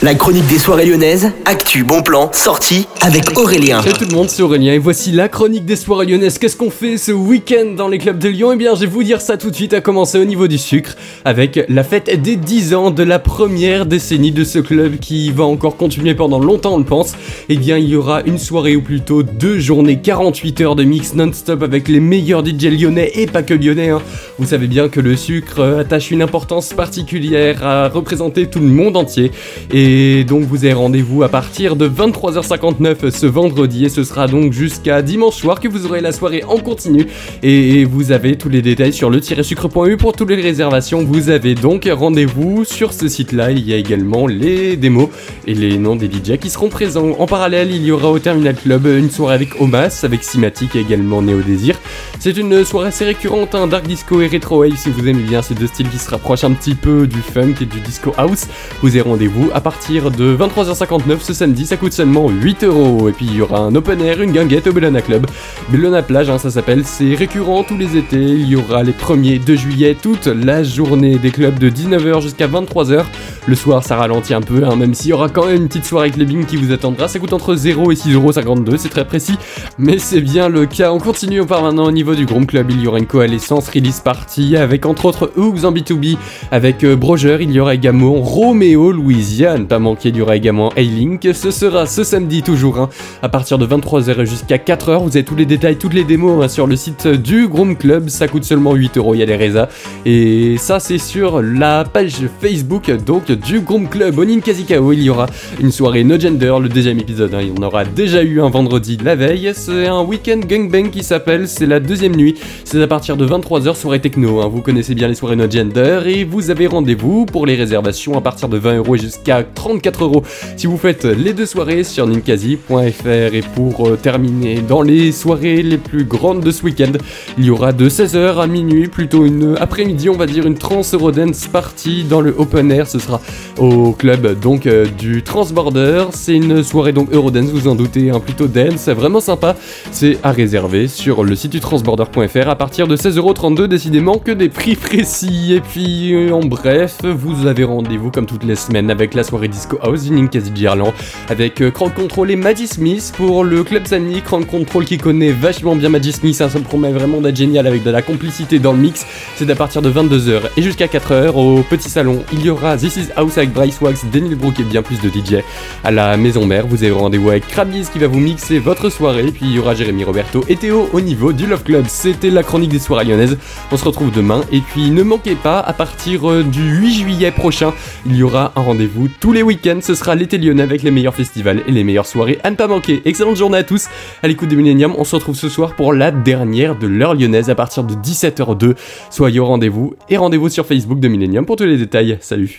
La chronique des soirées lyonnaises, actu, bon plan, sortie avec Aurélien. Salut tout le monde, c'est Aurélien et voici la chronique des soirées lyonnaises. Qu'est-ce qu'on fait ce week-end dans les clubs de Lyon? Eh bien, je vais vous dire ça tout de suite, à commencer au niveau du sucre, avec la fête des 10 ans de la première décennie de ce club qui va encore continuer pendant longtemps, on le pense. Eh bien, il y aura une soirée ou plutôt deux journées, 48 heures de mix non-stop avec les meilleurs DJ lyonnais et pas que lyonnais. hein. Vous savez bien que le sucre attache une importance particulière à représenter tout le monde entier. Et donc vous avez rendez-vous à partir de 23h59 ce vendredi et ce sera donc jusqu'à dimanche soir que vous aurez la soirée en continu. Et vous avez tous les détails sur le sucre.eu pour toutes les réservations. Vous avez donc rendez-vous sur ce site-là. Il y a également les démos et les noms des DJ qui seront présents. En parallèle, il y aura au Terminal Club une soirée avec Omas, avec Simatic et également Néo Désir. C'est une soirée assez récurrente, un dark disco et retro wave si vous aimez bien ces deux styles qui se rapprochent un petit peu du funk et du disco house. Vous avez rendez-vous à partir de 23h59 ce samedi, ça coûte seulement 8 euros. Et puis il y aura un open air, une guinguette au Bellona Club. Bellona Plage, hein, ça s'appelle, c'est récurrent tous les étés. Il y aura les 1er de juillet, toute la journée des clubs de 19h jusqu'à 23h. Le soir, ça ralentit un peu, hein, même s'il y aura quand même une petite soirée clubbing qui vous attendra. Ça coûte entre 0 et 6,52€, c'est très précis, mais c'est bien le cas. On continue, on part maintenant au niveau du Groupe Club. Il y aura une coalescence release avec entre autres Hooks en B2B, avec euh, Broger. Il y aura également Roméo Louisiane, pas manquer, il y aura également A-Link. Ce sera ce samedi toujours, hein, à partir de 23h jusqu'à 4h. Vous avez tous les détails, toutes les démos hein, sur le site du Groom Club. Ça coûte seulement 8€, il y a des résas. Et ça, c'est sur la page Facebook donc du Groom Club. Au Ninkazikao, il y aura une soirée No Gender, le deuxième épisode. hein. Il y en aura déjà eu un vendredi la veille. C'est un week-end gangbang qui s'appelle. C'est la deuxième nuit. C'est à partir de 23h, soirée hein. Vous connaissez bien les soirées No Gender. Et vous avez rendez-vous pour les réservations à partir de 20€ et jusqu'à 34€ si vous faites les deux soirées sur ninkazi.fr. Et pour euh, terminer dans les soirées les plus grandes de ce week-end, il y aura de 16h à minuit, plutôt une après-midi, on va dire une trans Eurodance party dans le open air. Ce sera au club donc euh, du Transborder. C'est une soirée donc Eurodance, vous en doutez, hein, plutôt dance, vraiment sympa. C'est à réserver sur le site du transborder.fr à partir de 16,32€. Décidément que des prix précis. Et puis euh, en bref, vous avez rendez-vous comme toutes les semaines avec la soirée Disco House Ninkasi Gerland avec euh, Crank Control et Maggie Smith pour le club Samy. Crank Control qui connaît vachement bien Maggie Smith, hein, ça me promet vraiment d'être génial avec de la complicité dans le mix. C'est à partir de 22h et jusqu'à 4h au petit salon. Il y aura This Is House avec Bryce Wax, Daniel Brook et bien plus de DJ. À la maison mère, vous avez rendez-vous avec Krabiz qui va vous mixer votre soirée. Puis il y aura Jérémy Roberto et Théo au niveau du Love Club. C'était la chronique des soirées lyonnaises. On se retrouve demain. Et puis ne manquez pas, à partir euh, du 8 juillet prochain, il y aura un rendez-vous tous les week-ends. Ce sera l'été lyonnais avec les meilleurs festivals et les meilleures soirées à ne pas manquer. Excellente journée à tous. À l'écoute de Millennium, on se retrouve ce soir pour la dernière de l'heure lyonnaise à partir de 17h02. Soyez au rendez-vous et rendez-vous sur Facebook de Millennium pour tous les détails. Salut